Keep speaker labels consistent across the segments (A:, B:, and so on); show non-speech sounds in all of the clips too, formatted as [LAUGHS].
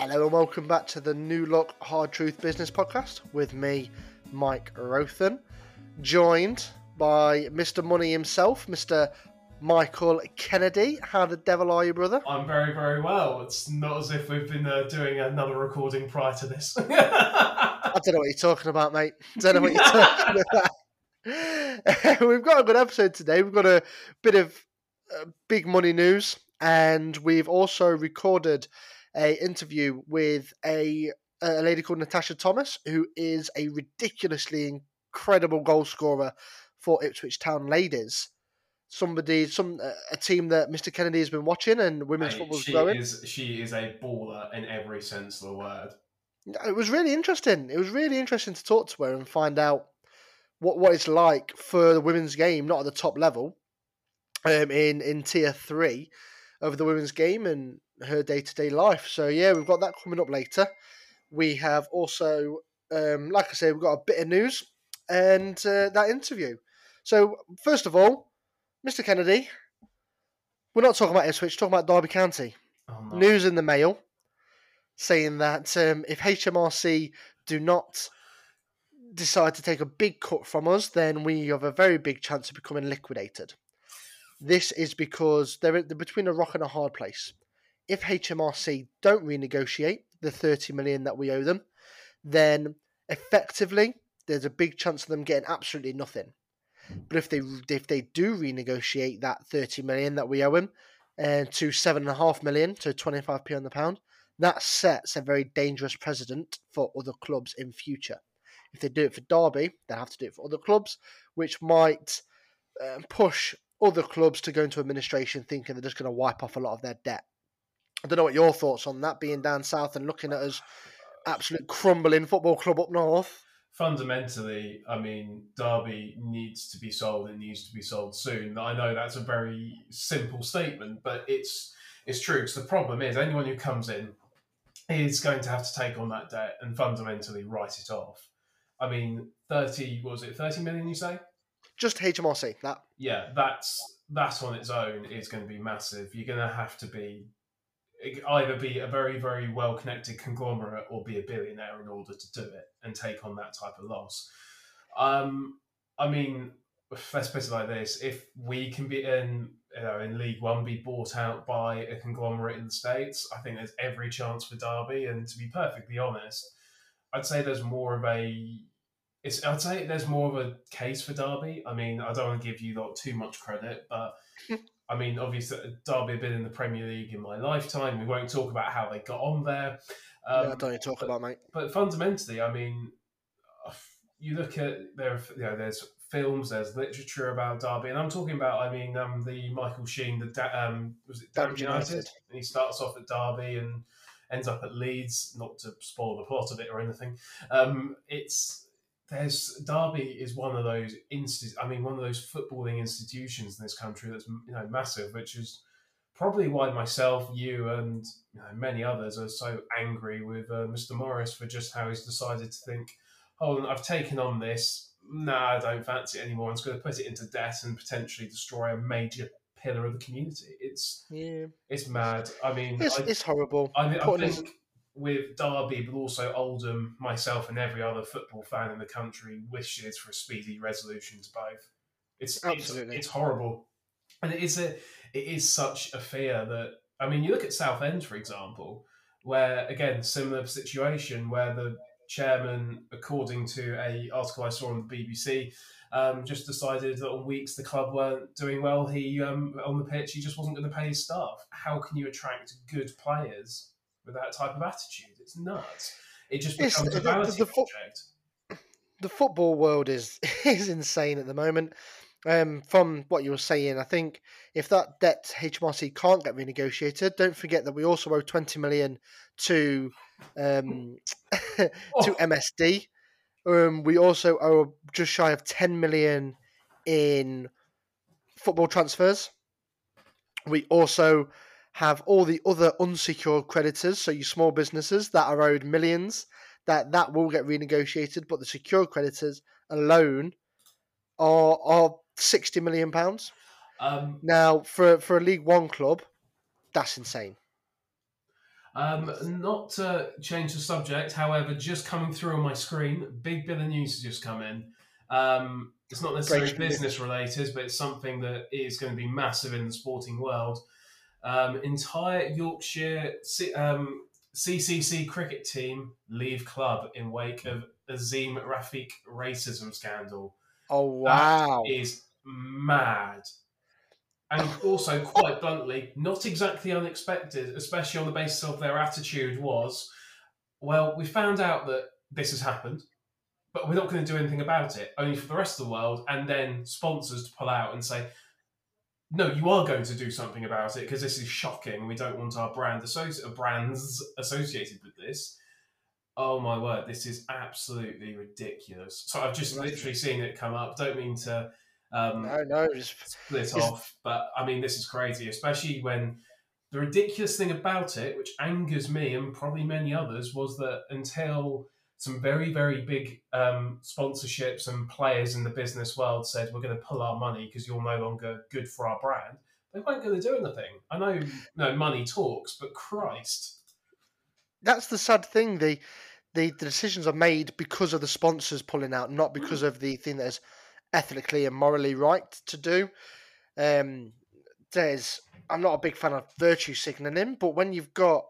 A: Hello and welcome back to the New Look Hard Truth Business Podcast with me, Mike Rothen, joined by Mr. Money himself, Mr. Michael Kennedy. How the devil are you, brother?
B: I'm very, very well. It's not as if we've been uh, doing another recording prior to this. [LAUGHS]
A: I don't know what you're talking about, mate. I don't know what you're talking [LAUGHS] about. [LAUGHS] We've got a good episode today. We've got a bit of uh, big money news, and we've also recorded a interview with a a lady called Natasha Thomas, who is a ridiculously incredible goal scorer for Ipswich Town ladies. Somebody, some a team that Mr. Kennedy has been watching, and women's
B: Mate,
A: football's
B: she
A: growing.
B: is she is a baller in every sense of the word.
A: It was really interesting. It was really interesting to talk to her and find out what what it's like for the women's game, not at the top level, um, in in tier three of the women's game and her day to day life. So yeah, we've got that coming up later. We have also, um, like I say, we've got a bit of news and uh, that interview. So first of all, Mr. Kennedy, we're not talking about Ipswich, we're talking about Derby County
B: Oh, no.
A: news in the mail saying that um, if HMRC do not decide to take a big cut from us, then we have a very big chance of becoming liquidated. This is because they're, they're between a rock and a hard place. If HMRC don't renegotiate the 30 million that we owe them, then effectively there's a big chance of them getting absolutely nothing. But if they if they do renegotiate that 30 million that we owe them, and to seven and a half million to 25p on the pound, that sets a very dangerous precedent for other clubs in future. If they do it for Derby, they'll have to do it for other clubs, which might uh, push other clubs to go into administration thinking they're just going to wipe off a lot of their debt. I don't know what your thoughts on that being down south and looking at us absolute crumbling football club up north.
B: Fundamentally, I mean, Derby needs to be sold. It needs to be sold soon. I know that's a very simple statement, but it's it's true. Because the problem is, anyone who comes in is going to have to take on that debt and fundamentally write it off. I mean, thirty what was it thirty million? You say?
A: Just HMRC, that
B: yeah, that's that on its own is going to be massive. You're going to have to be either be a very very well connected conglomerate or be a billionaire in order to do it and take on that type of loss. Um, I mean, let's put it like this: if we can be in you know in League One be bought out by a conglomerate in the states, I think there's every chance for Derby. And to be perfectly honest, I'd say there's more of a it's, I'd say there's more of a case for Derby. I mean, I don't want to give you lot too much credit, but [LAUGHS] I mean, obviously, Derby have been in the Premier League in my lifetime. We won't talk about how they got on there. Um,
A: don't you talk
B: but,
A: about, mate.
B: But fundamentally, I mean, you look at there. You know, there's films, there's literature about Derby, and I'm talking about. I mean, um, the Michael Sheen, the da- um, was it
A: Damned
B: United?
A: United.
B: And he starts off at Derby and ends up at Leeds. Not to spoil the plot of it or anything. Um, it's there's Derby is one of those insti- I mean, one of those footballing institutions in this country that's you know massive, which is probably why myself, you, and you know, many others are so angry with uh, Mr. Morris for just how he's decided to think, "Oh, I've taken on this. Nah, I don't fancy it anymore. I'm just going to put it into debt and potentially destroy a major pillar of the community." It's
A: Yeah,
B: it's mad. I mean,
A: it's,
B: I,
A: it's horrible.
B: I, I
A: Putting
B: think with Derby, but also Oldham, myself and every other football fan in the country wishes for a speedy resolution to both. It's
A: Absolutely.
B: it's, it's horrible, and it is a it is such a fear that I mean, you look at Southend, for example, where again similar situation where the chairman, according to a article I saw on the BBC. Um, just decided that on weeks the club weren't doing well, he um, on the pitch he just wasn't going to pay his staff. How can you attract good players with that type of attitude. It's nuts. It just becomes
A: the-
B: a
A: the-
B: vanity
A: the fo-
B: project.
A: the football world is [LAUGHS] is insane at the moment. Um, from what you were saying, I think if that debt HMRC can't get renegotiated, don't forget that we also owe twenty million to um, [LAUGHS] to
B: Oh.
A: MSD. Um, we also owe just shy of ten million in football transfers. We also have all the other unsecured creditors, so your small businesses that are owed millions, that that will get renegotiated, but the secured creditors alone are are sixty million pounds.
B: Um,
A: Now, for for a League One club, that's insane.
B: Um, not to change the subject, however, just coming through on my screen, big bit of news has just come in. Um, it's not necessarily
A: Breaking news.
B: business related, but it's something that is going to be massive in the sporting world. Um, entire Yorkshire C- um, CCC cricket team leave club in wake of Azeem Rafiq racism scandal
A: Oh wow!
B: is mad. And also, quite bluntly, not exactly unexpected, especially on the basis of their attitude was, well, we found out that this has happened, but we're not going to do anything about it, only for the rest of the world, and then sponsors to pull out and say, no, you are going to do something about it because this is shocking. We don't want our brand associ- brands associated with this. Oh my word, this is absolutely ridiculous. So I've just literally seen it come up. Don't mean to um,
A: No, no, just
B: split off, but I mean, this is crazy, especially when the ridiculous thing about it, which angers me and probably many others, was that until some very, very big um, sponsorships and players in the business world said, we're going to pull our money because you're no longer good for our brand, they weren't going to do anything. I know, no, money talks, but Christ.
A: that's the sad thing. The, the the decisions are made because of the sponsors pulling out, not because of the thing that is ethically and morally right to do. Um, there's I'm not a big fan of virtue signaling, but when you've got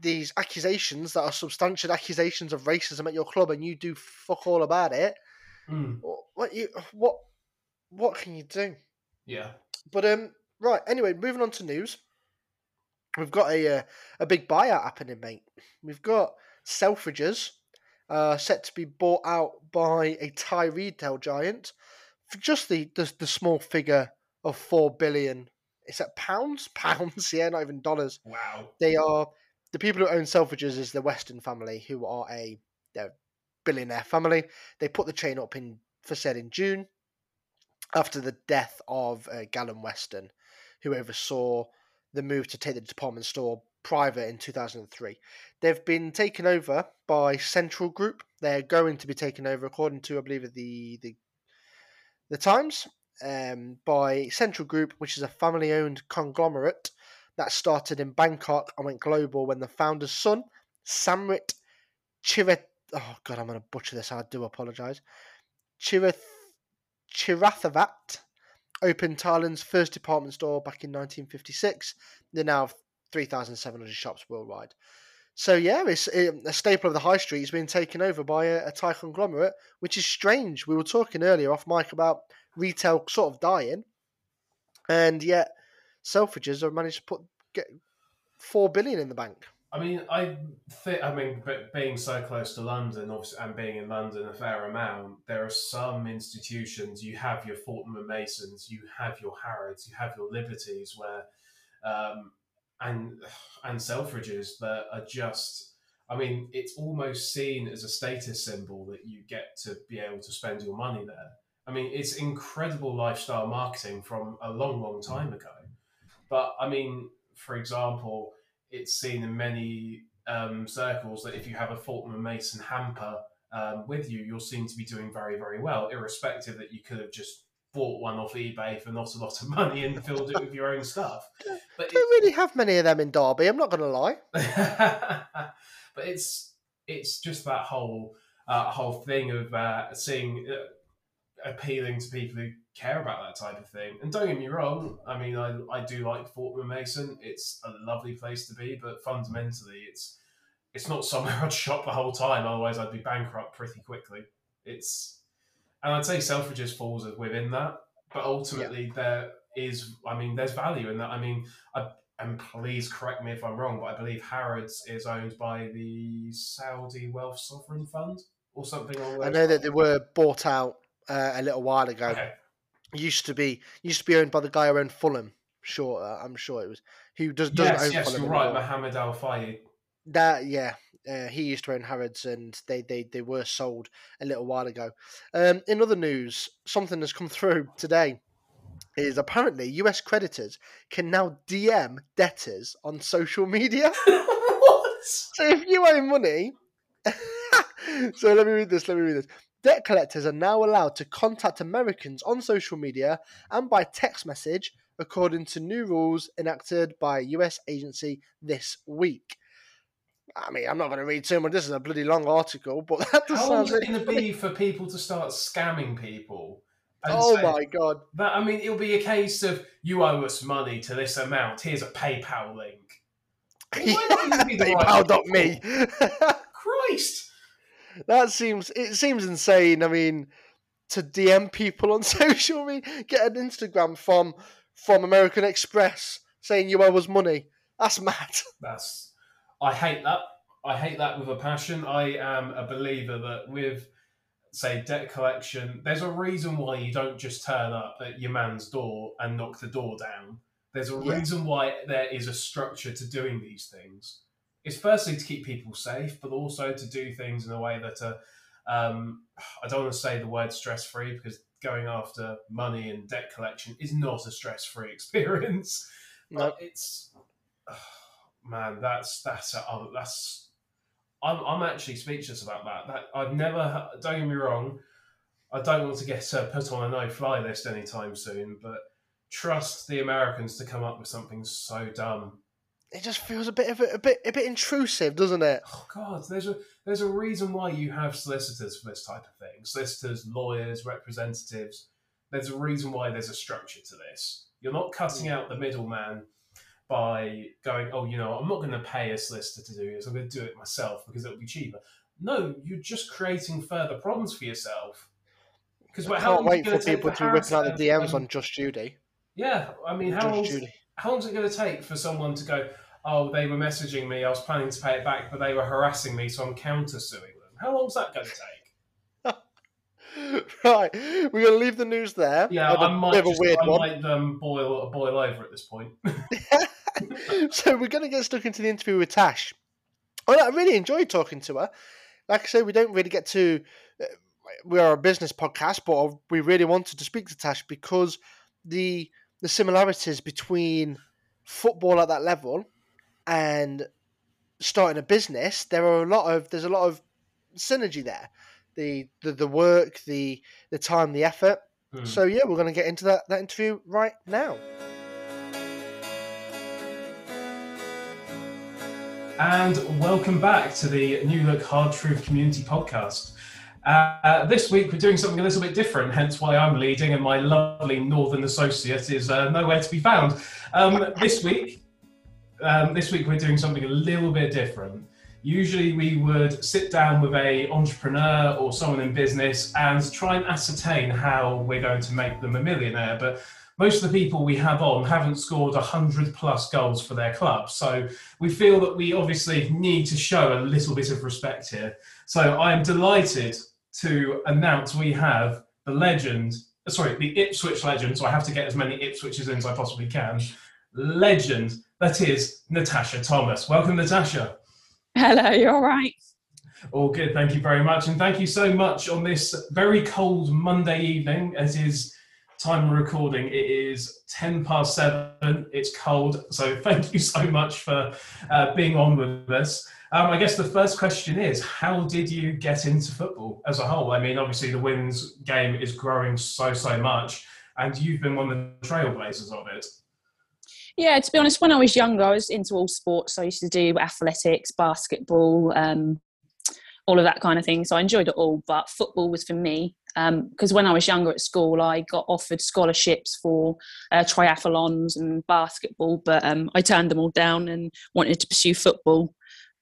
A: these accusations that are substantial accusations of racism at your club and you do fuck all about it,
B: Mm,
A: what you what what can you do?
B: yeah.
A: But um, right. Anyway, moving on to news. We've got a uh, a big buyout happening, mate. We've got Selfridges uh, set to be bought out by a Thai retail giant for just the the, the small figure of four billion. Is that pounds? [LAUGHS] Pounds? Yeah, not even dollars.
B: Wow.
A: They are the people who own Selfridges is the Weston family, who are a billionaire family. They put the chain up in for sale in June after the death of uh, Galen who oversaw the move to take the department store private in 2003. They've been taken over by Central Group. They're going to be taken over, according to I believe the the the Times, um, by Central Group, which is a family-owned conglomerate that started in Bangkok and went global when the founder's son, Samrit Chirat. Oh God, I'm to butcher this. I do apologise. Chirath Chirathivat opened Thailand's first department store back in 1956. They now have 3,700 shops worldwide. So yeah, it's a staple of the high street It's been taken over by a, a Thai conglomerate, which is strange. We were talking earlier off mic about retail sort of dying, and yet Selfridges have managed to put get four billion in the bank.
B: I mean, I think. I mean, being so close to London, obviously, and being in London a fair amount, there are some institutions. You have your Fortnum and Masons, you have your Harrods, you have your Liberties, where, um, and and Selfridges that are just. I mean, it's almost seen as a status symbol that you get to be able to spend your money there. I mean, it's incredible lifestyle marketing from a long, long time ago. But I mean, for example, it's seen in many um, circles that if you have a Fortnum and Mason hamper um, with you, you're seen to be doing very, very well, irrespective that you could have just bought one off eBay for not a lot of money and filled it with your own stuff. [LAUGHS] But
A: Don't really have many of them in Derby. I'm not going to lie. [LAUGHS]
B: but it's it's just that whole uh, whole thing of uh, seeing uh, appealing to people who care about that type of thing. And don't get me wrong, I mean, I, I do like Fortnum and Mason. It's a lovely place to be, but fundamentally, it's it's not somewhere [LAUGHS] I'd shop the whole time. Otherwise, I'd be bankrupt pretty quickly. It's and I'd say Selfridges falls within that, but ultimately there is. I mean, there's value in that. I mean, I, and please correct me if I'm wrong, but I believe Harrods is owned by the Saudi Wealth Sovereign Fund or something
A: I know that they were bought out uh, a little while ago.
B: Okay.
A: Used to be used to be owned by the guy who owned Fulham. Sure, uh, I'm sure it was. Who does doesn't
B: Yes,
A: own
B: yes,
A: Fulham
B: you're right. Mohammed Al Fayed.
A: That yeah, uh, he used to own Harrods, and they, they they were sold a little while ago. Um, in other news, something has come [LAUGHS] through today. Is apparently U.S. creditors can now DM debtors on social media. [LAUGHS]
B: what?
A: So if you owe money, [LAUGHS] so let me read this. Let me read this. Debt collectors are now allowed to contact Americans on social media and by text message according to new rules enacted by a US agency this week. I mean, I'm not going to read too much. This is a bloody long article, but [LAUGHS] that does
B: How long
A: sound
B: is it going to be for people to start scamming people?
A: Oh
B: say-
A: my god!
B: That I mean, it'll be a case of you owe us money to this amount. Here's a PayPal link. [LAUGHS] It might not even be the right
A: PayPal.me. [LAUGHS]
B: Christ!
A: That seems it seems insane. I mean, to DM people on [LAUGHS] social media, get an Instagram from from American Express saying you owe us money. That's mad. [LAUGHS]
B: That's I hate that. I hate that with a passion. I am a believer that with say debt collection, there's a reason why you don't just turn up at your man's door and knock the door down. There's a
A: Yeah.
B: reason why there is a structure to doing these things. It's firstly to keep people safe, but also to do things in a way that are um, I don't want to say the word stress free because going after money and debt collection is not a stress free [LAUGHS] experience.
A: No.
B: But it's [SIGHS] man, that's that's oh, that's I'm I'm actually speechless about that. That I've never don't get me wrong. I don't want to get uh, [LAUGHS] put on a no fly list anytime soon, but trust the Americans to come up with something so dumb.
A: It just feels a bit of a, a bit a bit intrusive, doesn't it?
B: Oh God, there's a there's a reason why you have solicitors for this type of thing. Solicitors, lawyers, representatives. There's a reason why there's a structure to this. You're not cutting hmm. out the middleman by going, oh, you know, I'm not going to pay a solicitor to do this. I'm going to do it myself because it'll be cheaper. No, you're just creating further problems for yourself. Because
A: I can't wait for people to rip out the DMs on Judge Judy.
B: Yeah, I mean, how Judge
A: Judy.
B: How long is it going to take for someone to go, oh, they were messaging me, I was planning to pay it back, but they were harassing me, so I'm countersuing them? How long's that going to take? [LAUGHS]
A: right, we're going to leave the news there.
B: Yeah, I might, just,
A: weird
B: I
A: one.
B: might um, boil boil over at this point. [LAUGHS] [LAUGHS]
A: so we're going to get stuck into the interview with Tash. Well, I really enjoyed talking to her. Like I said, we don't really get to. Uh, we are a business podcast, but we really wanted to speak to Tash because the the similarities between football at that level and starting a business, there are a lot of there's a lot of synergy there. The the, the work, the the time, the effort.
B: Hmm.
A: So yeah, we're going to get into that, that interview right now.
B: And welcome back to the New Look Hard Truth Community Podcast. Uh, this week we're doing something a little bit different, hence why I'm leading and my lovely Northern associate is uh, nowhere to be found. Um, this week, um, this week we're doing something a little bit different. Usually we would sit down with a entrepreneur or someone in business and try and ascertain how we're going to make them a millionaire, but most of the people we have on haven't scored 100 plus goals for their club. So we feel that we obviously need to show a little bit of respect here. So I am delighted to announce we have the legend, uh, sorry, the Ipswich legend. So I have to get as many Ipswiches in as I possibly can. Legend that is Natasha Thomas. Welcome, Natasha.
C: Hello, you're all right?
B: All good, thank you very much. And thank you so much on this very cold Monday evening, as is time of recording. It is 10 past seven, it's cold. So [LAUGHS] thank you so much for uh, being on with us. Um, I guess the first question is how did you get into football as a whole? I mean, obviously, the women's game is growing so, so much, and you've been one of the trailblazers of it.
C: Yeah, to be honest, when I was younger, I was into all sports. I used to do athletics, basketball, um, all of that kind of thing. So I enjoyed it all, but football was for me. Because when I was younger at school, I got offered scholarships for uh, triathlons and basketball, but um, I turned them all down and wanted to pursue football.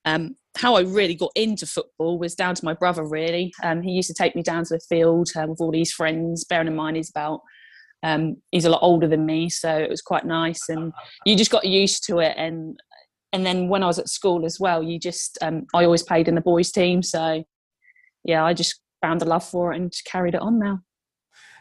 C: Um, how I really got into football was down to my brother, really. Um, he used to take me down to the field uh, with all these friends, bearing in mind he's about um, he's a lot older than me, so it was quite nice, and you just got used to it. And and then when I was at school as well, you just um, I always played in the boys' team, so yeah, I just found a love for it and carried it on now.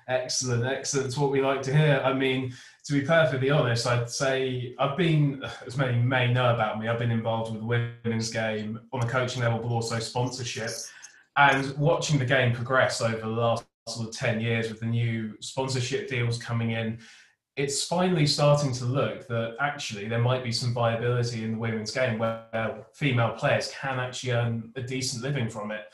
B: Excellent, excellent. It's what we like to hear. I mean, to be perfectly honest, I'd say I've been, [SIGHS] as many may know about me, I've been involved with the women's game on a coaching level, but also sponsorship. And watching the game progress over the last sort of 10 years with the new sponsorship deals coming in, it's finally starting to look that actually there might be some viability in the women's game where female players can actually earn a decent living from it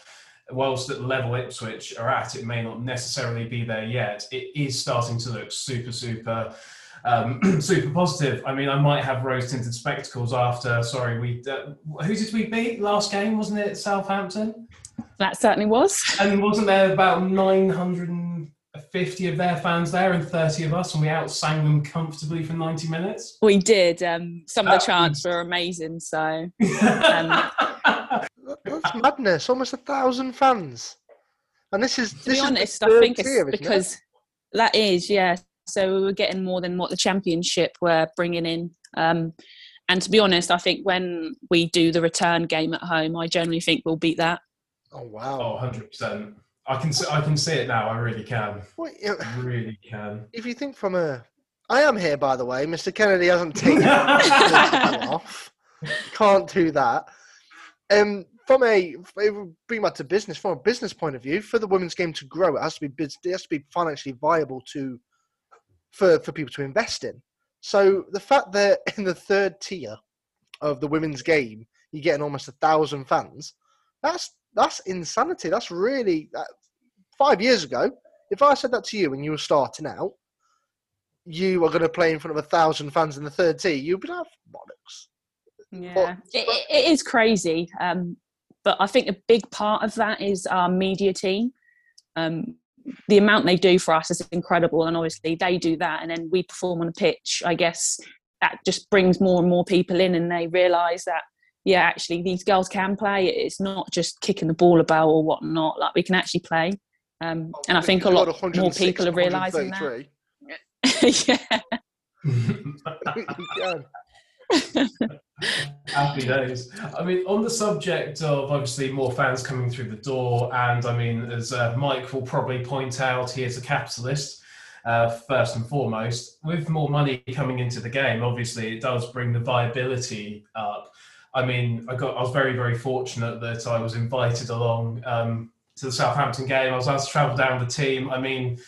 B: whilst at the level Ipswich are at, it may not necessarily be there yet. It is starting to look super, super um, [CLEARS THROAT] super positive. I mean, I might have rose tinted spectacles after. Sorry, we uh, who did we beat last game? Wasn't it Southampton?
C: That certainly was.
B: And wasn't there about nine hundred and fifty of their fans there and thirty of us, and we outsang them comfortably for ninety minutes?
C: We did. Um, some of the chants were amazing. So [LAUGHS]
A: That's madness. Almost a thousand fans. And this is
C: to
A: this
C: be
A: is
C: honest,
A: the
C: I think it's
A: tier, isn't it?
C: because that is yeah. So we were getting more than what the championship were bringing in. Um, and to be honest, I think when we do the return game at home, I generally think we'll beat that.
A: Oh wow.
B: Oh, 100 percent. I can see, I can see it now. I really can.
A: Well, you know,
B: I really can.
A: if you think from a, I am here by the way. Mr. Kennedy hasn't taken [LAUGHS] off. Can't do that. Um, from a bring back to business from a business point of view, for the women's game to grow, it has to be it has to be financially viable to for for people to invest in. So the fact that [LAUGHS] in the third tier of the women's game, you're getting almost a thousand fans, that's that's insanity. That's really that, five years ago. If I said that to you when you were starting out, you are going to play in front of a thousand fans in the third tier, you'd be like, bollocks.
C: Yeah, it, it- it is crazy. Um, but I think a big part of that is our media team. Um, the amount they do for us is incredible, and obviously they do that, and then we perform on a pitch. I guess that just brings more and more people in, and they realise that yeah, actually these girls can play. It's not just kicking the ball about or whatnot. Like we can actually play. Um, and I think a lot more people are realising that. [LAUGHS] yeah. [LAUGHS]
A: yeah. [LAUGHS]
B: Happy days. I mean, on the subject of obviously more fans coming through the door, and I mean, as uh, Mike will probably point out, he is a capitalist. Uh, first and foremost, with more money coming into the game, obviously it does bring the viability up. I mean, I got I was very very fortunate that I was invited along um, to the Southampton game. I was asked to travel down with the team. I mean,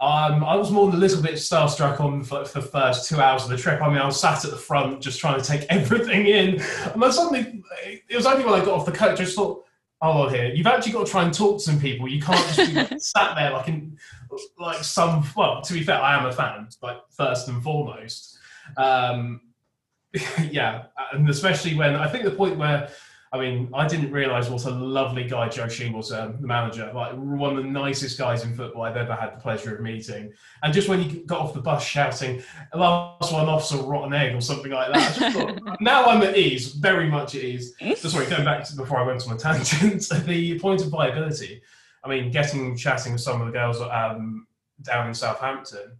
B: um, I was more than a little bit starstruck on for, for the first two hours of the trip. I mean, I was sat at the front just trying to take [LAUGHS] everything in. And then suddenly, it was only when I got off the coach, I just thought, oh, on here, you've actually got to try and talk to some people. You can't just be like, [LAUGHS] sat there like in, like some, well, to be fair, I am a fan, like first and foremost. Um, [LAUGHS] yeah, and especially when I think the point where I mean, I didn't realise what a lovely guy Joe Sheehan was, um, the manager. Like one of the nicest guys in football I've ever had the pleasure of meeting. And just when he got off the bus shouting, "Last one off's a rotten egg" or something like that, I just thought, [LAUGHS] now I'm at ease, very much at ease. So sorry, going back to before I went on a tangent, [LAUGHS] the point of viability. I mean, getting chatting with some of the girls um, down in Southampton.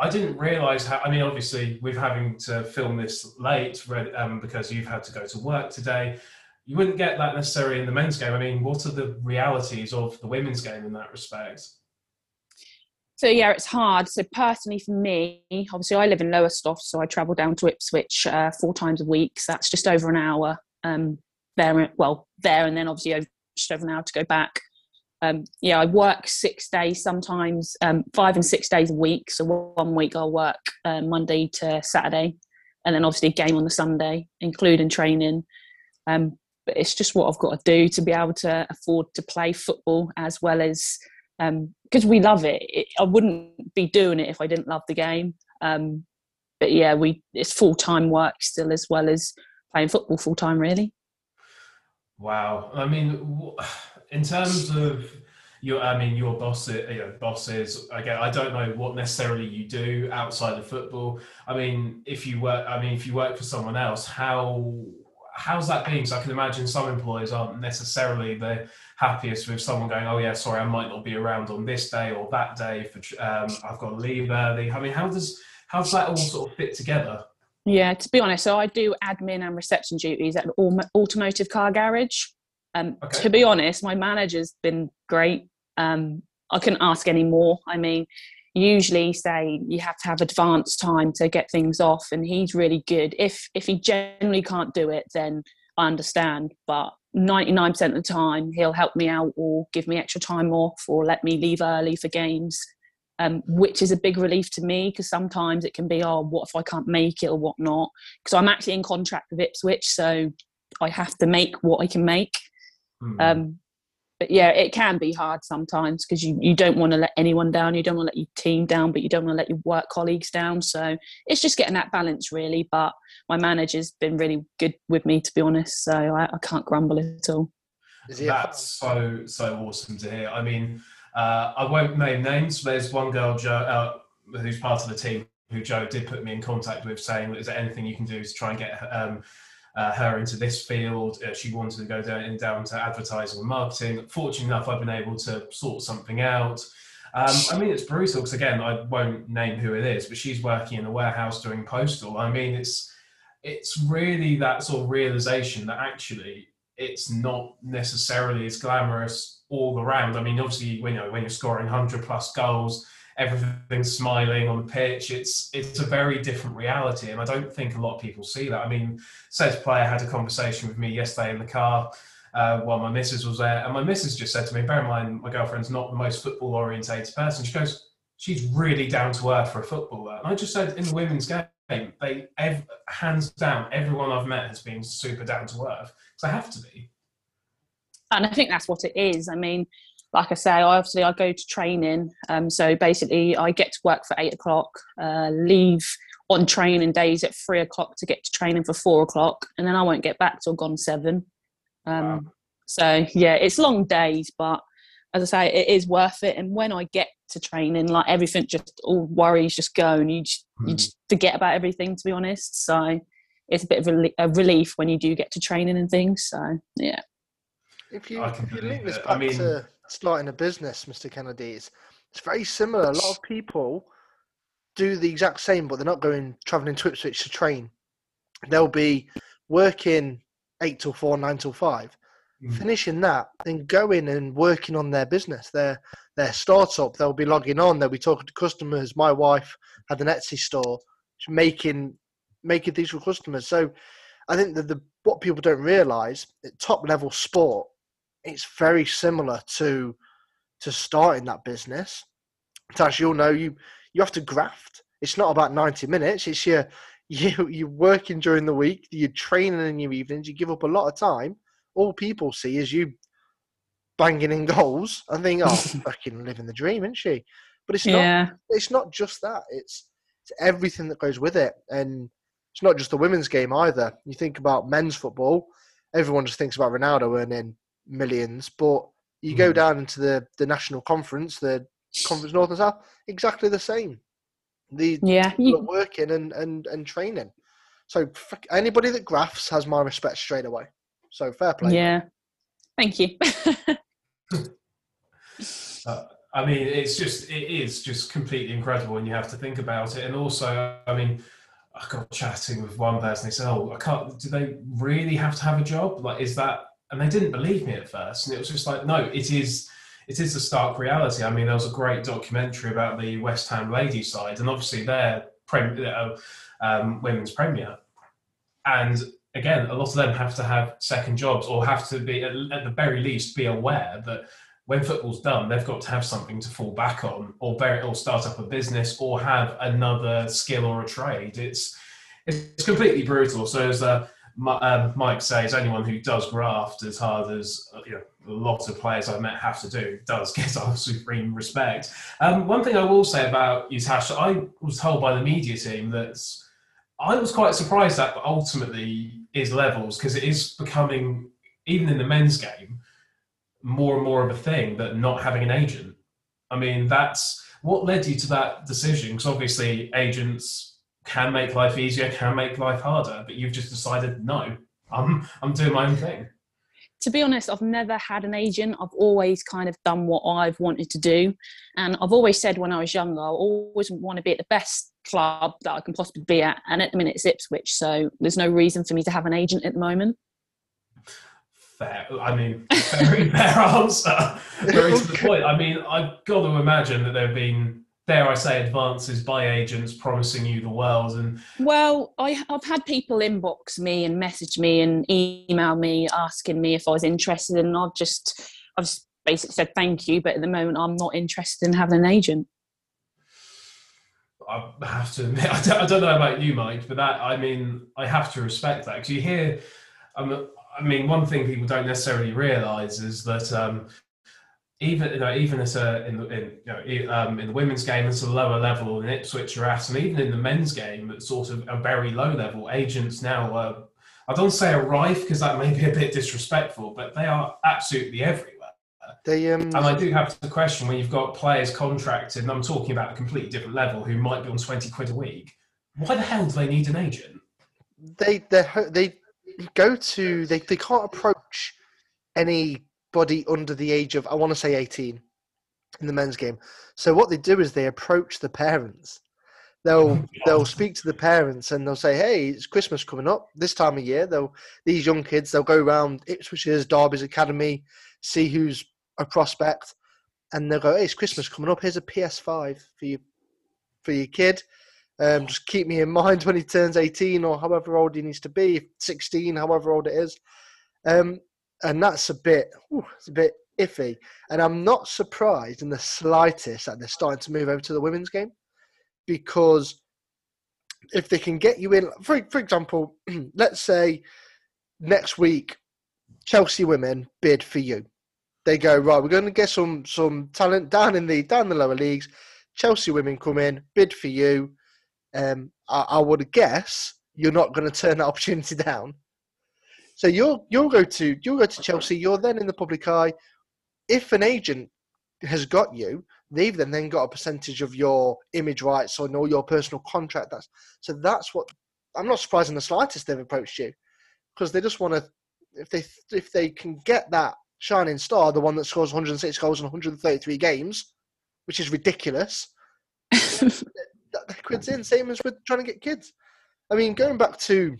B: I didn't realise how. I mean, obviously, with having to film this late um, because you've had to go to work today, you wouldn't get that necessarily in the men's game. I mean, what are the realities of the women's game in that respect?
C: So yeah, it's hard. So personally, for me, obviously, I live in Lowestoft, so I travel down to Ipswich uh, four times a week. So that's just over an hour. Um, there, well, there, and then obviously just over an hour to go back. Um, yeah, I work six days, sometimes um, five and six days a week. So one week I'll work uh, Monday to Saturday, and then obviously game on the Sunday, including training. Um, but it's just what I've got to do to be able to afford to play football as well as because we love it. it. I wouldn't be doing it if I didn't love the game. Um, but yeah, we it's full time work still as well as playing football full time. Really.
B: Wow. I mean, in terms of your, I mean, your bosses, you know, bosses. Again, I don't know what necessarily you do outside of football. I mean, if you work, I mean, if you work for someone else, how how's that been? So I can imagine some employers aren't necessarily the happiest with someone going, "Oh yeah, sorry, I might not be around on this day or that day for um, I've got to leave early." I mean, how does how does that all sort of fit together?
C: Yeah, to be honest, so I do admin and reception duties at an automotive car garage. Um,
B: Okay.
C: To be honest, my manager's been great. Um, I couldn't ask any more. I mean, usually say you have to have advance time to get things off, and he's really good. If if he generally can't do it, then I understand. But ninety nine percent of the time, he'll help me out or give me extra time off or let me leave early for games. Um, which is a big relief to me because sometimes it can be, oh, what if I can't make it or whatnot? Because I'm actually in contract with Ipswich, so I have to make what I can make.
B: Hmm.
C: Um, but yeah, it can be hard sometimes because you, you don't want to let anyone down. You don't want to let your team down, but you don't want to let your work colleagues down. So it's just getting that balance, really. But my manager's been really good with me, to be honest. So I, I can't grumble at all.
B: That's so so awesome to hear. I mean, uh, I won't name names. There's one girl, Joe, uh, who's part of the team, who Joe did put me in contact with, saying, "Is there anything you can do to try and get um, uh, her into this field. Uh, she wanted to go down, down to advertising and marketing. Fortunately enough, I've been able to sort something out. Um, I mean, it's brutal because again, I won't name who it is, but she's working in a warehouse doing postal. I mean, it's it's really that sort of realization that actually it's not necessarily as glamorous all around. I mean, obviously, when you know when you're scoring hundred plus goals, everything's smiling on the pitch. It's it's a very different reality, and I don't think a lot of people see that. I mean, said player had a conversation with me yesterday in the car uh, while my missus was there, and my missus just said to me, "Bear in mind, my girlfriend's not the most football orientated person." She goes, "She's really down to earth for a footballer," and I just said in the women's game. They, ev- hands down, everyone I've met has been super down to earth. because I have to be.
C: And I think that's what it is. I mean, like I say, I obviously I go to training. Um, so basically, I get to work for eight o'clock, uh, leave on training days at three o'clock to get to training for four o'clock, and then I won't get back till gone seven. Um, wow. So yeah, it's long days, but as I say, it is worth it. And when I get to training, like everything, just all worries just go, and you just, mm. you hmm. just forget about everything. To be honest, so it's a bit of a, a relief when you do get to training and things. So yeah.
A: If you, if you link this back I mean, to starting a business, Mr. Kennedy, it's, it's very similar. A lot of people do the exact same, but they're not going traveling to Ipswich to train. They'll be working eight till four, nine till five, mm. finishing that, then going and working on their business, their their startup. They'll be logging on. They'll be talking to customers. My wife had an Etsy store, making making things for customers. So I think that the what people don't realise, at top level sport it's very similar to to starting that business. As you'll know, you you have to graft. It's not about ninety minutes. It's your [LAUGHS] you you're working during the week. You're training in your evenings. You give up a lot of time. All people see is you banging in goals and think, "Oh, [LAUGHS] fucking living the dream, isn't she?" But it's yeah. not. It's not just that. It's it's everything that goes with it, and it's not just the women's game either. You think about men's football. Everyone just thinks about Ronaldo earning millions, but you mm. go down into the, the national conference, the conference north and south, exactly the same. The yeah, you... working and, and, and training. So anybody that grafts has my respect straight away. So fair play.
C: Yeah, thank you. [LAUGHS]
B: uh, I mean, it's just it is just completely incredible when you have to think about it, and also, I mean. I got chatting with one person. They said, "Oh, I can't. Do they really have to have a job? Like, is that and they didn't believe me at first. And it was just like, no, it is it is a stark reality. I mean, there was a great documentary about the West Ham ladies side, and obviously their prem, uh, um, women's premier. And again, a lot of them have to have second jobs or have to be, at, the very least, be aware that when football's done, they've got to have something to fall back on, or very, or start up a business, or have another skill or a trade. It's it's completely brutal. So as a um, Mike says anyone who does graft as hard as uh, you know, a lot of players I've met have to do does get our [LAUGHS] supreme respect. Um, one thing I will say about Utash, I was told by the media team that I was quite surprised at, but ultimately is levels because it is becoming, even in the men's game, more and more of a thing that not having an agent. I mean, that's what led you to that decision because obviously agents can make life easier, can make life harder, but you've just decided no, I'm I'm doing my own thing.
C: To be honest, I've never had an agent. I've always kind of done what I've wanted to do. And I've always said when I was younger, I always want to be at the best club that I can possibly be at. And at the minute, it's Ipswich. So there's no reason for me to have an agent at the moment.
B: Fair. I mean, [LAUGHS] very fair answer. Very to the point. I mean, I've got to imagine that there have been dare I say, advances by agents promising you the world. And
C: well, I, have had people inbox me and message me and email me asking me if I was interested, and I've just, I've just basically said thank you, but at the moment I'm not interested in having an agent.
B: I have to admit, [LAUGHS] I don't, I don't know about you, Mike, but that I mean, I have to respect that because you hear. Um, I mean, one thing people don't necessarily realise is that um, even you know, even as a in the in, you know, um, in the women's game, it's a lower level in Ipswich are at, and even in the men's game, it's sort of a very low level. Agents now, uh, I don't say a rife because that may be a bit disrespectful, but they are absolutely everywhere.
A: They um,
B: And I do have the question when you've got players contracted, and I'm talking about a completely different level, who might be on twenty quid a week. Why the hell do they need an agent?
A: they they they go to they they can't approach anybody under the age of I want to say eighteen in the men's game. So what they do is they approach the parents. They'll they'll speak to the parents and they'll say, "Hey, it's Christmas coming up. This time of year, they'll these young kids they'll go around Ipswich's Derby's academy, see who's a prospect, and they'll go, "Hey, it's Christmas coming up. Here's a PS5 for you for your kid. Um, just keep me in [LAUGHS] mind when he turns 18 or however old he needs to be, 16, however old it is." Um, and that's a bit, it's a bit iffy. And I'm not surprised in the slightest that they're starting to move over to the women's game because if they can get you in, for for example, [CLEARS THROAT] let's say next week Chelsea women bid for you. They go right. We're going to get some some talent down in the down the lower leagues. Chelsea women come in, bid for you. Um, I, I would guess you're not going to turn that [LAUGHS] opportunity down. So you'll you'll go to you'll go to Chelsea. You're then in the public eye. If an agent has got you, they've then, then got a percentage of your image rights or your personal contract. That's so that's what I'm not surprised in the slightest they've approached you because they just want to if they if they can get that shining star, the one that scores 106 goals in 133 games, which is ridiculous. [LAUGHS] that quid's in. Same as with trying to get kids. I mean, going back to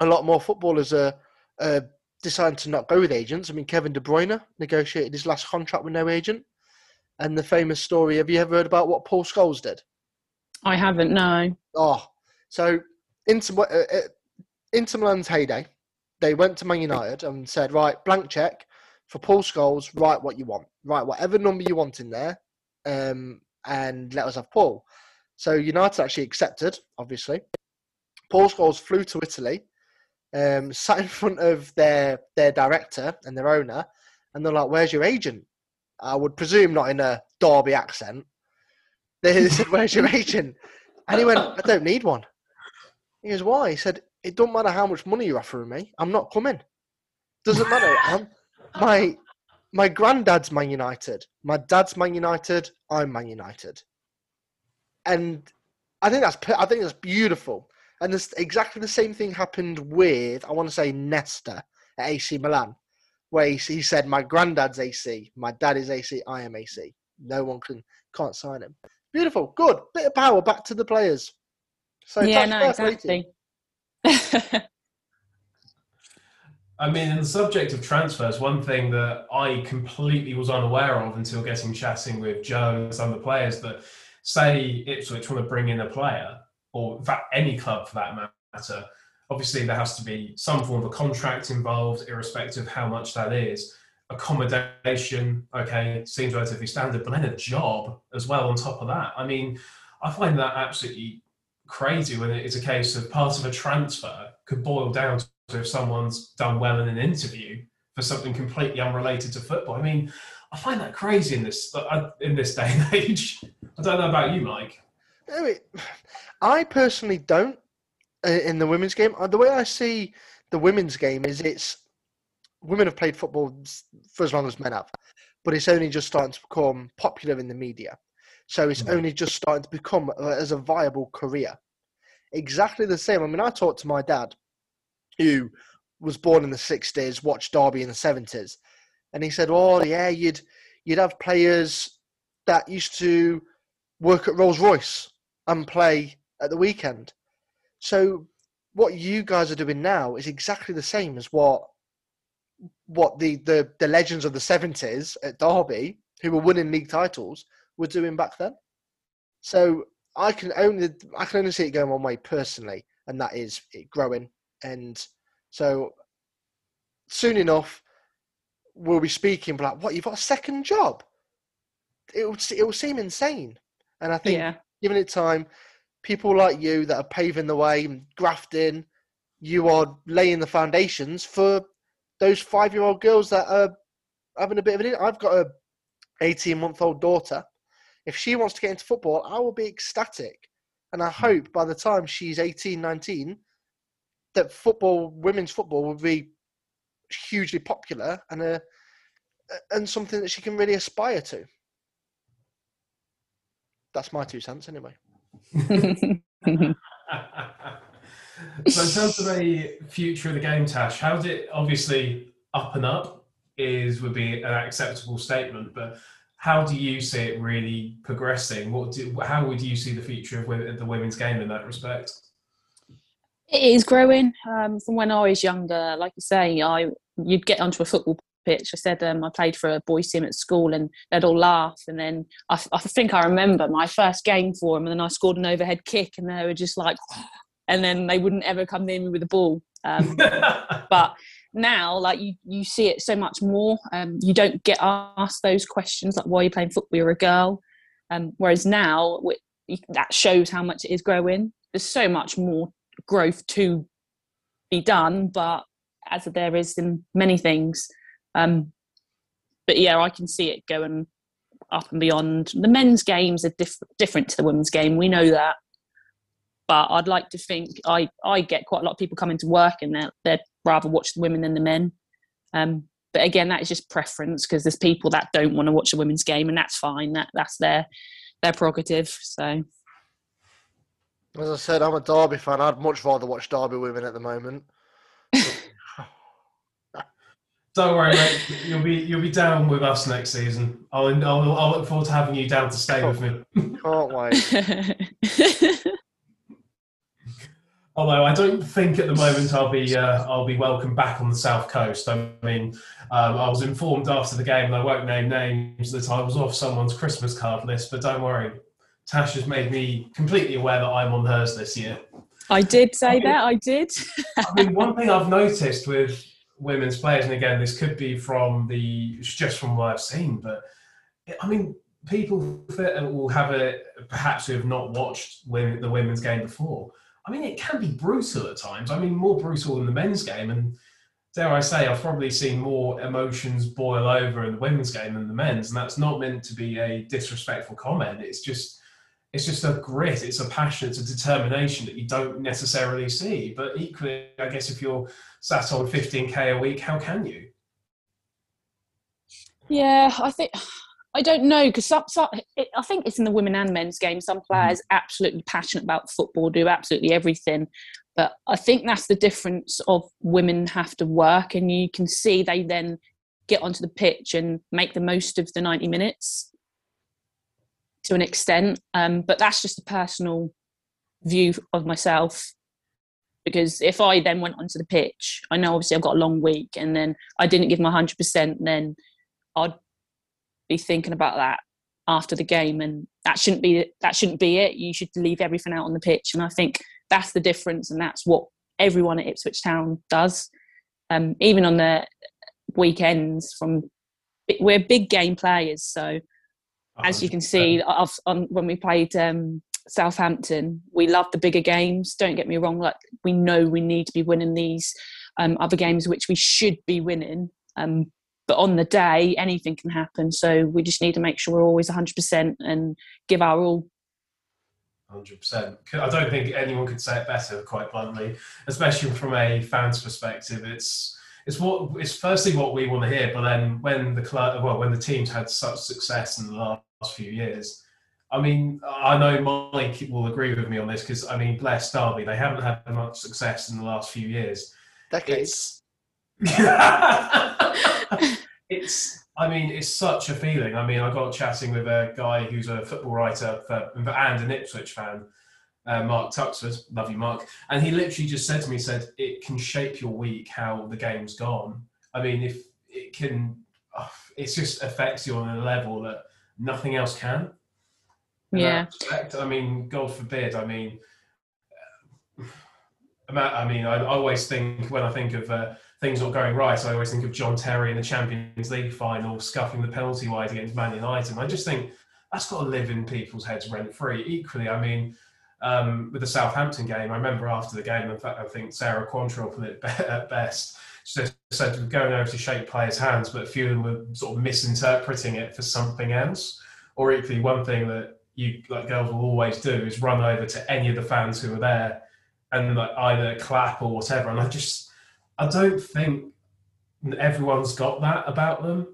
A: a lot more footballers are uh, deciding to not go with agents. I mean, Kevin De Bruyne negotiated his last contract with no agent. And the famous story have you ever heard about what Paul Scholes did?
C: I haven't, no.
A: Oh, so Inter, uh, uh, Inter Milan's heyday, they went to Man United and said, right, blank check for Paul Scholes, write what you want. Write whatever number you want in there um, and let us have Paul. So United actually accepted, obviously. Paul Scholes flew to Italy, um, [LAUGHS] sat in front of their their director and their owner, and they're like, "Where's your agent?" I would presume not in a Derby accent. [LAUGHS] They said, "Where's your agent?" And he went, "I don't need one." He goes, "Why?" He said, "It don't matter how much money you're offering me. I'm not coming. Doesn't matter. [LAUGHS] I'm, my my granddad's Man United. My dad's Man United. I'm Man United." And I think that's I think that's beautiful. And this, exactly the same thing happened with I want to say Nesta at AC Milan, where he, he said, "My granddad's AC, my dad is AC, I am AC. No one can can't sign him." Beautiful, good bit of power back to the players. So
C: yeah,
A: that's
C: no,
A: fair play to you.
C: exactly. [LAUGHS]
B: I mean, in the subject of transfers, one thing that I completely was unaware of until getting chatting with Joe and some of the players that say Ipswich want to bring in a player, or in fact any club for that matter, obviously there has to be some form of a contract involved, irrespective of how much that is. Accommodation, okay, seems relatively standard, but then a job as well on top of that. I mean, I find that absolutely crazy when it's a case of part of a transfer could boil down to if someone's done well in an interview for something completely unrelated to football. I mean, I find that crazy in this uh, in this day and age. I don't know about you, Mike.
A: I personally don't uh, in the women's game. Uh, The way I see the women's game is it's women have played football for as long as men have, but it's only just starting to become popular in the media. So it's
B: Mm.
A: only just starting to become uh, as a viable career. Exactly the same. I mean, I talked to my dad, who was born in the '60s, watched Derby in the '70s, and he said, "Oh yeah, you'd you'd have players that used to work at Rolls Royce and play at the weekend. So what you guys are doing now is exactly the same as what what the the, the legends of the seventies at Derby, who were winning league titles, were doing back then. So I can only I can only see it going one way personally, and that is it growing. And so soon enough, we'll be speaking like, "What? You've got a second job?" It will it will seem insane, and I think
C: yeah.
A: Giving it time, people like you that are paving the way and grafting, you are laying the foundations for those five year old girls that are having a bit of an. I've got a 18 month old daughter, if she wants to get into football, I will be ecstatic. And I hmm. hope by the time she's 18, 19, that football, women's football, will be hugely popular and uh, a and something that she can really aspire to. That's my two cents, anyway. [LAUGHS]
B: so in terms of the future of the game, Tash, how's it obviously up and up is would be an acceptable statement, but how do you see it really progressing? What do, how would you see the future of the women's game in that respect?
C: It is growing. Um, from when I was younger, like you say, I you'd get onto a football pitch. I said um, I played for a boys' team at school, and they'd all laugh. And then I, I, think I remember my first game for them, and then I scored an overhead kick, and they were just like, [GASPS] and then they wouldn't ever come near me with the ball. Um, [LAUGHS] but now, like you, you see it so much more. Um, you don't get asked those questions like, "Why are you playing football? You're a girl." Um, whereas now, that shows how much it is growing. There's so much more growth to be done, but as there is in many things. Um, but yeah, I can see it going up and beyond. The men's games are diff- different to the women's game. We know that, but I'd like to think I I get quite a lot of people coming to work and they'd, they'd rather watch the women than the men. Um, but again, that is just preference because there's people that don't want to watch the women's game, and that's fine. That that's their their prerogative. So
A: as I said, I'm a Derby fan. I'd much rather watch Derby women at the moment. [LAUGHS]
B: Don't worry, mate. You'll be you'll be down with us next season. I'll I'll, I'll look forward to having you down to stay with me.
A: Can't wait. [LAUGHS]
B: Although I don't think at the moment I'll be uh, I'll be welcome back on the south coast. I mean, um, I was informed after the game, and I won't name names, that I was off someone's Christmas card list. But don't worry, Tash has made me completely aware that I'm on hers this year.
C: I did say I mean, that. I did.
B: I mean, one thing I've noticed with women's players, and again, this could be from the just from what I've seen, but I mean, people will have a perhaps who have not watched the women's game before. I mean, it can be brutal at times. I mean, more brutal than the men's game, and dare I say, I've probably seen more emotions boil over in the women's game than the men's, and that's not meant to be a disrespectful comment. It's just it's just a grit, it's a passion, it's a determination that you don't necessarily see. But equally, I guess if you're sat on 15k a week, how can you?
C: Yeah, I think I don't know because I think it's in the women and men's game. Some mm-hmm. players absolutely passionate about football, do absolutely everything, but I think that's the difference of women have to work, and you can see they then get onto the pitch and make the most of the 90 minutes to an extent. Um, but that's just a personal view of myself. Because if I then went onto the pitch, I know obviously I've got a long week, and then I didn't give my hundred percent, then I'd be thinking about that after the game, and that shouldn't be that shouldn't be it. You should leave everything out on the pitch, and I think that's the difference, and that's what everyone at Ipswich Town does. Um, even on the weekends, from we're big game players, so as you can see, I've, on, when we played um, Southampton, we love the bigger games. Don't get me wrong; like we know we need to be winning these um, other games, which we should be winning. Um, but on the day, anything can happen. So we just need to make sure we're always 100% and give our all.
B: 100%. I don't think anyone could say it better, quite bluntly, especially from a fan's perspective. It's it's what it's firstly what we want to hear, but then when the club, well, when the team's had such success in the last few years, I mean, I know Mike will agree with me on this because I mean, bless Derby, they haven't had much success in the last few years.
A: Decades.
B: It's, [LAUGHS] it's I mean, it's such a feeling. I mean, I got chatting with a guy who's a football writer for, and an Ipswich fan, uh, Mark Tuxford. Love you, Mark. And he literally just said to me, said, it can shape your week how the game's gone. I mean, if it can, it just affects you on a level that nothing else can.
C: Yeah.
B: I mean, God forbid. I mean, [SIGHS] I mean, I always think when I think of uh, things not going right, I always think of John Terry in the Champions League final scuffing the penalty wide against Man United. And I just think that's got to live in people's heads rent free. Equally, I mean, um, with the Southampton game, I remember after the game, in fact, I think Sarah Quantrill put it [LAUGHS] at best. so, so going over to shake players' hands, but a few of them were sort of misinterpreting it for something else. Or equally, one thing that you like girls will always do is run over to any of the fans who are there and like either clap or whatever. And I just, I don't think everyone's got that about them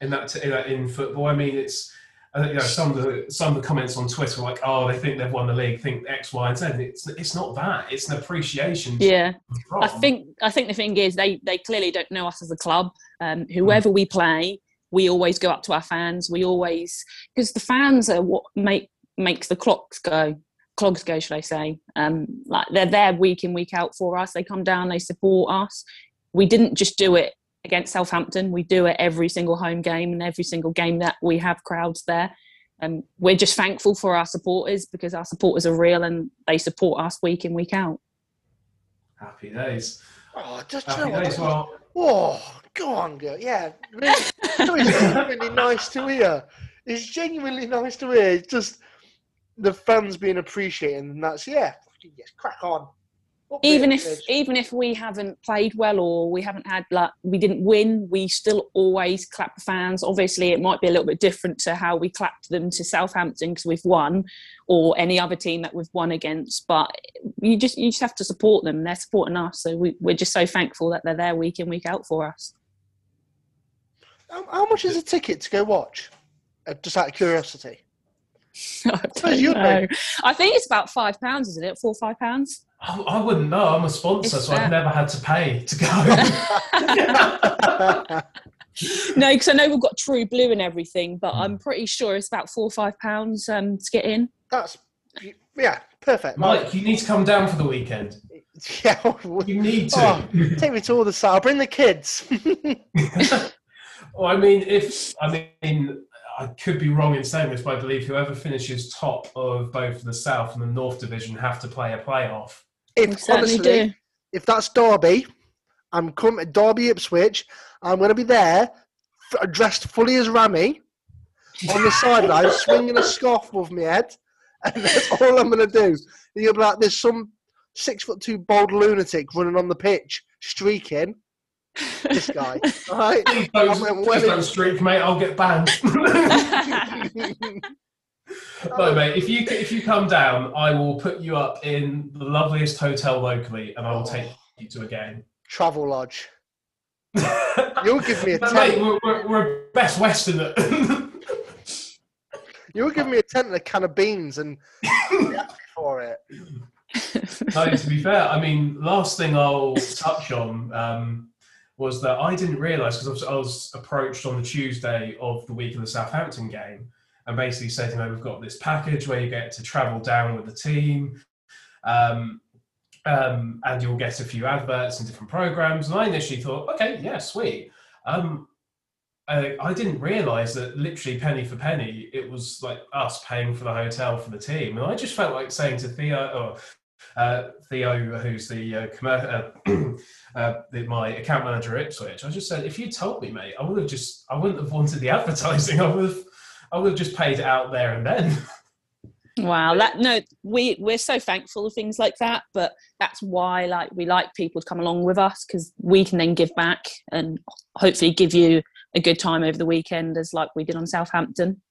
B: in that in, in football. I mean, it's I think you know, some of the some of the comments on Twitter like, oh, they think they've won the league, think X, Y, and Z. It's it's not that. It's an appreciation.
C: Yeah, I think I think the thing is they they clearly don't know us as a club. Um, whoever mm. we play, we always go up to our fans. We always because the fans are what make makes the clocks go clogs go, should I say? Um, like they're there week in week out for us. They come down, they support us. We didn't just do it against Southampton. We do it every single home game and every single game that we have crowds there. Um, we're just thankful for our supporters because our supporters are real and they support us week in week out.
B: Happy days.
A: Oh, just Happy days. Well, oh, go on, girl. Yeah, really, it's genuinely nice to hear. It's genuinely nice to hear. It's just the fans being appreciated, and that's yeah, yes, crack on
C: even if even if we haven't played well or we haven't had like we didn't win we still always clap the fans obviously it might be a little bit different to how we clapped them to southampton because we've won or any other team that we've won against but you just you just have to support them they're supporting us so we, we're just so thankful that they're there week in week out for us
A: how, how much is a ticket to go watch uh, just out of curiosity [LAUGHS]
C: I, don't know. I think it's about five pounds, isn't it? Four or five pounds.
B: I, I wouldn't know. I'm a sponsor, it's so I've never had to pay to go. [LAUGHS]
C: no, because I know we've got True Blue and everything, but I'm hmm. pretty sure it's about four or five pounds um, to get in.
A: That's yeah, perfect.
B: Mike, you need to come down for the weekend. [LAUGHS]
A: Yeah,
B: you need to oh,
A: take me to all the side. I'll bring the kids.
B: Well, I mean, if I mean, I could be wrong in saying this, but I believe whoever finishes top of both the South and the North Division have to play a playoff.
A: If honestly, do. if that's Derby, I'm coming Derby Ipswich. I'm going to be there, dressed fully as Rami, on the sideline, swinging a scarf above my head, and that's all I'm going to do. And you'll be like, "There's some six foot two bald lunatic running on the pitch, streaking." This guy. All right.
B: Please don't, well don't streak, mate. I'll get banned. [LAUGHS] no, mate. If you if you come down, I will put you up in the loveliest hotel locally, and I will take you to a game.
A: Travel lodge. [LAUGHS] You'll give me a
B: tent. Mate, we're, we're, we're best western. [LAUGHS]
A: You'll give me a tent and a can of beans and for it.
B: no, to be fair, I mean, last thing I'll touch on um, was that I didn't realise because I, was approached on the Tuesday of the week of the Southampton game and basically said, you know, we've got this package where you get to travel down with the team. Um, um, and you'll get a few adverts and different programs. And I initially thought, okay, yeah, sweet. Um, I, I, didn't realize that literally penny for penny, it was like us paying for the hotel for the team. And I just felt like saying to Theo, or uh, Theo, who's the, uh, uh, [CLEARS THROAT] uh, the, my account manager at Ipswich, I just said, if you told me, mate, I would have just, I wouldn't have wanted the [LAUGHS] advertising. I would have, I would have just paid it out there and then. [LAUGHS]
C: Wow, that no, we we're so thankful of things like that, but that's why like we like people to come along with us because we can then give back and hopefully give you a good time over the weekend as like we did on Southampton.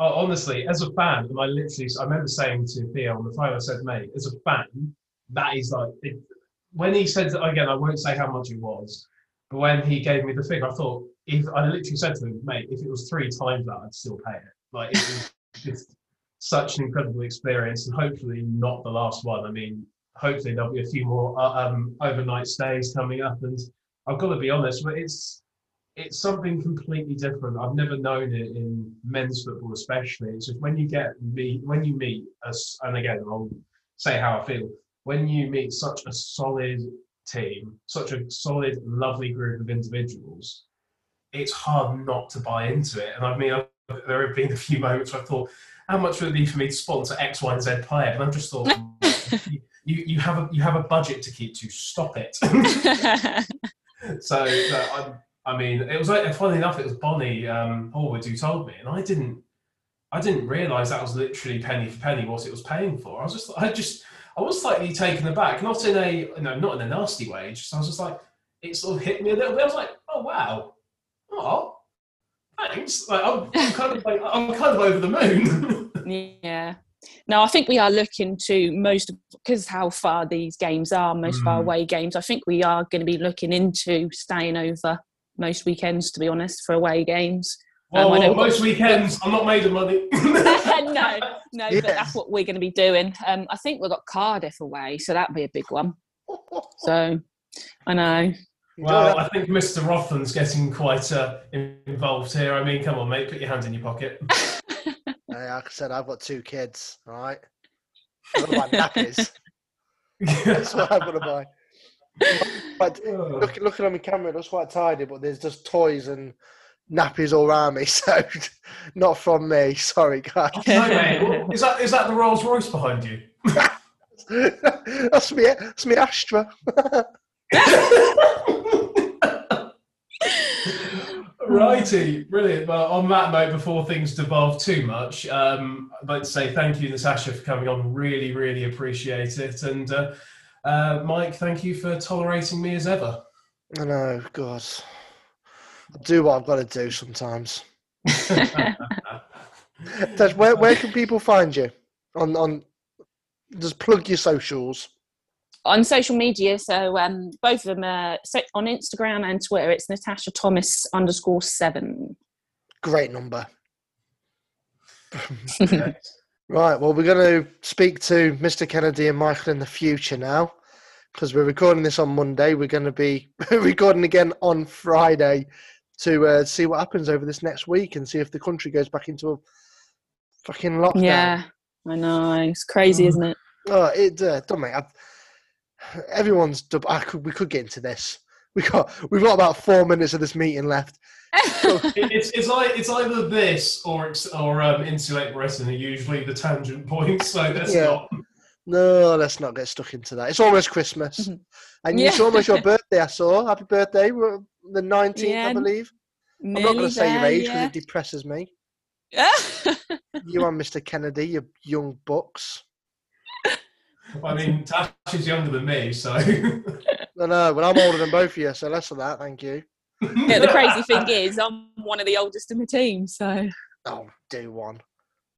B: Oh, honestly, as a fan, and I literally, I remember saying to Theo on the phone, I said, mate, as a fan, that is like, it, when he said, again, I won't say how much it was, but when he gave me the figure, I thought, if I literally said to him, mate, if it was three times that, I'd still pay it. Like, it was [LAUGHS] just such an incredible experience, and hopefully not the last one. I mean, hopefully there'll be a few more uh, um, overnight stays coming up, and I've got to be honest, but it's it's something completely different. I've never known it in men's football, especially. It's just when you get meet when you meet us, and again, I'll say how I feel when you meet such a solid team, such a solid, lovely group of individuals. It's hard not to buy into it. And I mean, I've, there have been a few moments where I thought, how much would it be for me to sponsor X, Y, and Z player? And I've just thought, [LAUGHS] you, you have a you have a budget to keep to. Stop it. [LAUGHS] [LAUGHS] so no, I mean, it was like funny enough, it was Bonnie um, Horwood who told me, and I didn't, I didn't realise that was literally penny for penny what it was paying for. I was just, I just, I was slightly taken aback, not in a, you know, not in a nasty way. Just I was just like, it sort of hit me a little bit. I was like, oh wow, oh thanks. Like I'm, I'm kind of like I'm kind of over the moon. [LAUGHS]
C: Yeah. No, I think we are looking to most because how far these games are, most of our
B: Mm.
C: away games. I think we are going to be looking into staying over most weekends, to be honest, for away games.
B: well,
C: Um, I know
B: well, most weekends I'm not made of money. [LAUGHS]
C: no, no,
A: Yeah.
C: but that's what we're going to be doing. Um, I think we've got Cardiff away, so that'd be a big one. [LAUGHS] So I know.
B: Well, I think Mr. Rothland's getting quite uh, involved here. I mean, come on, mate, put your hands in your pocket. [LAUGHS]
A: Hey, like I said, I've got two kids. All right. I've got nappies. That's what I'm going to buy. But [LAUGHS] look, looking on my camera, it looks quite tidy, but there's just toys and nappies all around me. [LAUGHS] So, not from me. Sorry, guys. [LAUGHS]
B: No, is that is that the Rolls Royce behind you?
A: that's me. That's me Astra.
B: Righty, brilliant. Well, on that note, before things devolve too much, um, I'd like to say thank you, Natasha, for coming on. Really, really appreciate it. And uh, uh, Mike, thank you for tolerating me as ever.
A: I know, God. I do what I've got to do sometimes. [LAUGHS] Tej, where where can people find you? On on, just plug your socials.
C: on social media. So um, both of them are on Instagram and Twitter. It's Natasha Thomas underscore seven.
A: Great number. [LAUGHS] Right. Well, we're going to speak to Mr. Kennedy and Michael in the future now, because we're recording this on Monday. We're going to be [LAUGHS] recording again on Friday to uh, see what happens over this next week and see if the country goes back into a fucking lockdown.
C: Yeah, I know. It's crazy,
B: Mm.
C: isn't it?
A: Oh, it uh, don't make. Everyone's. dub- I could. We could get into this. We got. We've got about four minutes of this meeting left. [LAUGHS]
B: It's it's like it's either this or or um, insulate Britain are usually the tangent points. So that's
A: Yeah.
B: not.
A: No, let's not get stuck into that. It's almost Christmas,
C: Mhm.
A: and
C: Yeah.
A: it's almost your [LAUGHS] birthday. I saw. Happy birthday, we're- the nineteenth,
C: Yeah,
A: I believe. I'm not going to say your age because
C: yeah.
A: it depresses me. You and [LAUGHS] Mr. Kennedy, you young bucks.
B: I mean, Tash is younger than me, so.
A: No, no, but I'm older than both of you, so less of that. Thank you.
C: yeah, the crazy [LAUGHS] thing is, I'm one of the oldest in the team, so
A: Oh, do one.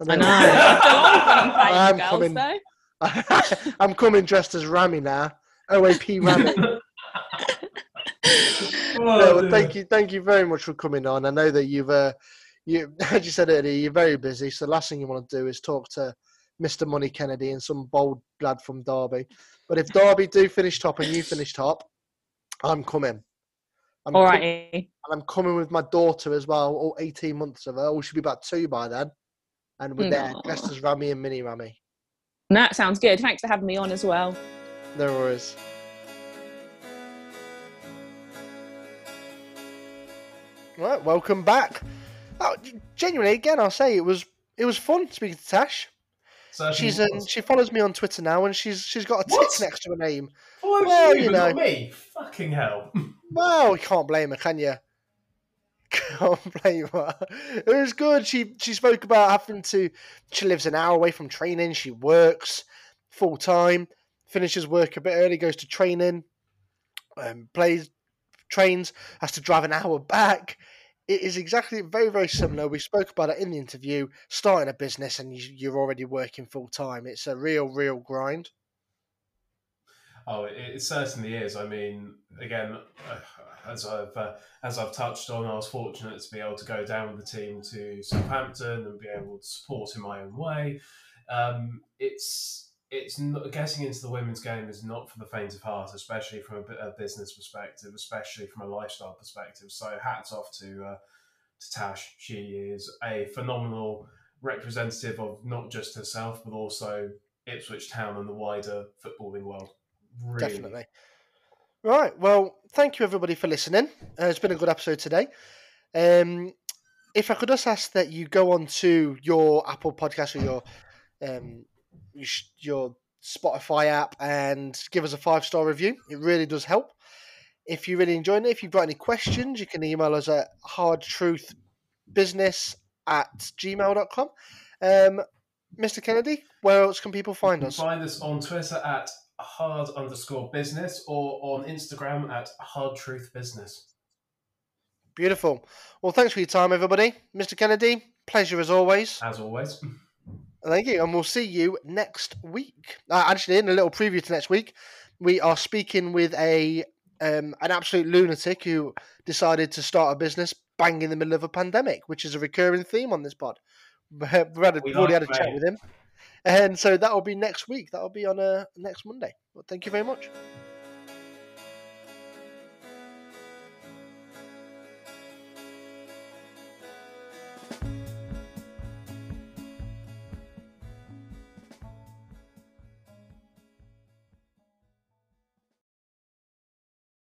C: I know. I'm
A: I'm
C: playing girls,
A: coming.
C: though. [LAUGHS]
A: I'm coming dressed as Rami now. OAP [LAUGHS] Rami.
B: Oh,
A: No, well, thank you, thank you very much for coming on. I know that you've, uh, you, [LAUGHS] as you said earlier, you're very busy. So the last thing you want to do is talk to Mr. Money Kennedy and some bold lad from Derby. But if Derby do finish top and you finish top, I'm coming. I'm
C: All
A: com- and I'm coming with my daughter as well. All 18 months of her. We should be about two by then. And we're there, dressed as Rami and Mini Rami.
C: That sounds good. Thanks for having me on as well.
A: No worries. Right, welcome back. Oh, genuinely, again, I'll say it was it was fun speaking to Tash.
B: Certainly
A: She's um, she follows me on Twitter now, and she's she's got a tick
B: What?
A: next to her name.
B: Oh,
A: well,
B: you
A: you
B: know.
A: know.
B: me. Fucking hell. [LAUGHS]
A: Well, you can't blame her, can you? Can't blame her. It was good. She she spoke about having to. She lives an hour away from training. She works full time, finishes work a bit early, goes to training, um, plays, trains, has to drive an hour back. It is exactly very very similar. We spoke about it in the interview. Starting a business and you, you're already working full time. It's a real real grind.
B: Oh, it, it certainly is. I mean, again, uh, as I've uh, as I've touched on, I was fortunate to be able to go down with the team to Southampton and be able to support in my own way. Um, it's it's not, getting into the women's game is not for the faint of heart, especially from a, a business perspective, especially from a lifestyle perspective. So, hats off to uh, to Tash. She is a phenomenal representative of not just herself, but also Ipswich Town and the wider footballing world. Really.
A: Definitely. Right. Well, thank you everybody for listening. Uh, it's been a good episode today. Um, if I could just ask that you go on to your Apple Podcast or your um, your Spotify app and give us a five star review. It really does help. If you really enjoyed it, if you've got any questions, you can email us at hardtruthbusiness at gmail.com. Um, Mr. Kennedy, where else can people find
B: You
A: us?
B: can find us on Twitter at hard underscore business or on Instagram at hard truth business.
A: Beautiful. Well, thanks for your time, everybody. Mr. Kennedy, pleasure as always.
B: As always.
A: Thank you. And we'll see you next week. Uh, actually, in a little preview to next week, we are speaking with a um, an absolute lunatic who decided to start a business bang in the middle of a pandemic, which is a recurring theme on this pod. [LAUGHS] We've had a,
B: We
A: already had a chat with him. And so that will be next week. That will be on uh, next Monday. Well, thank you very much.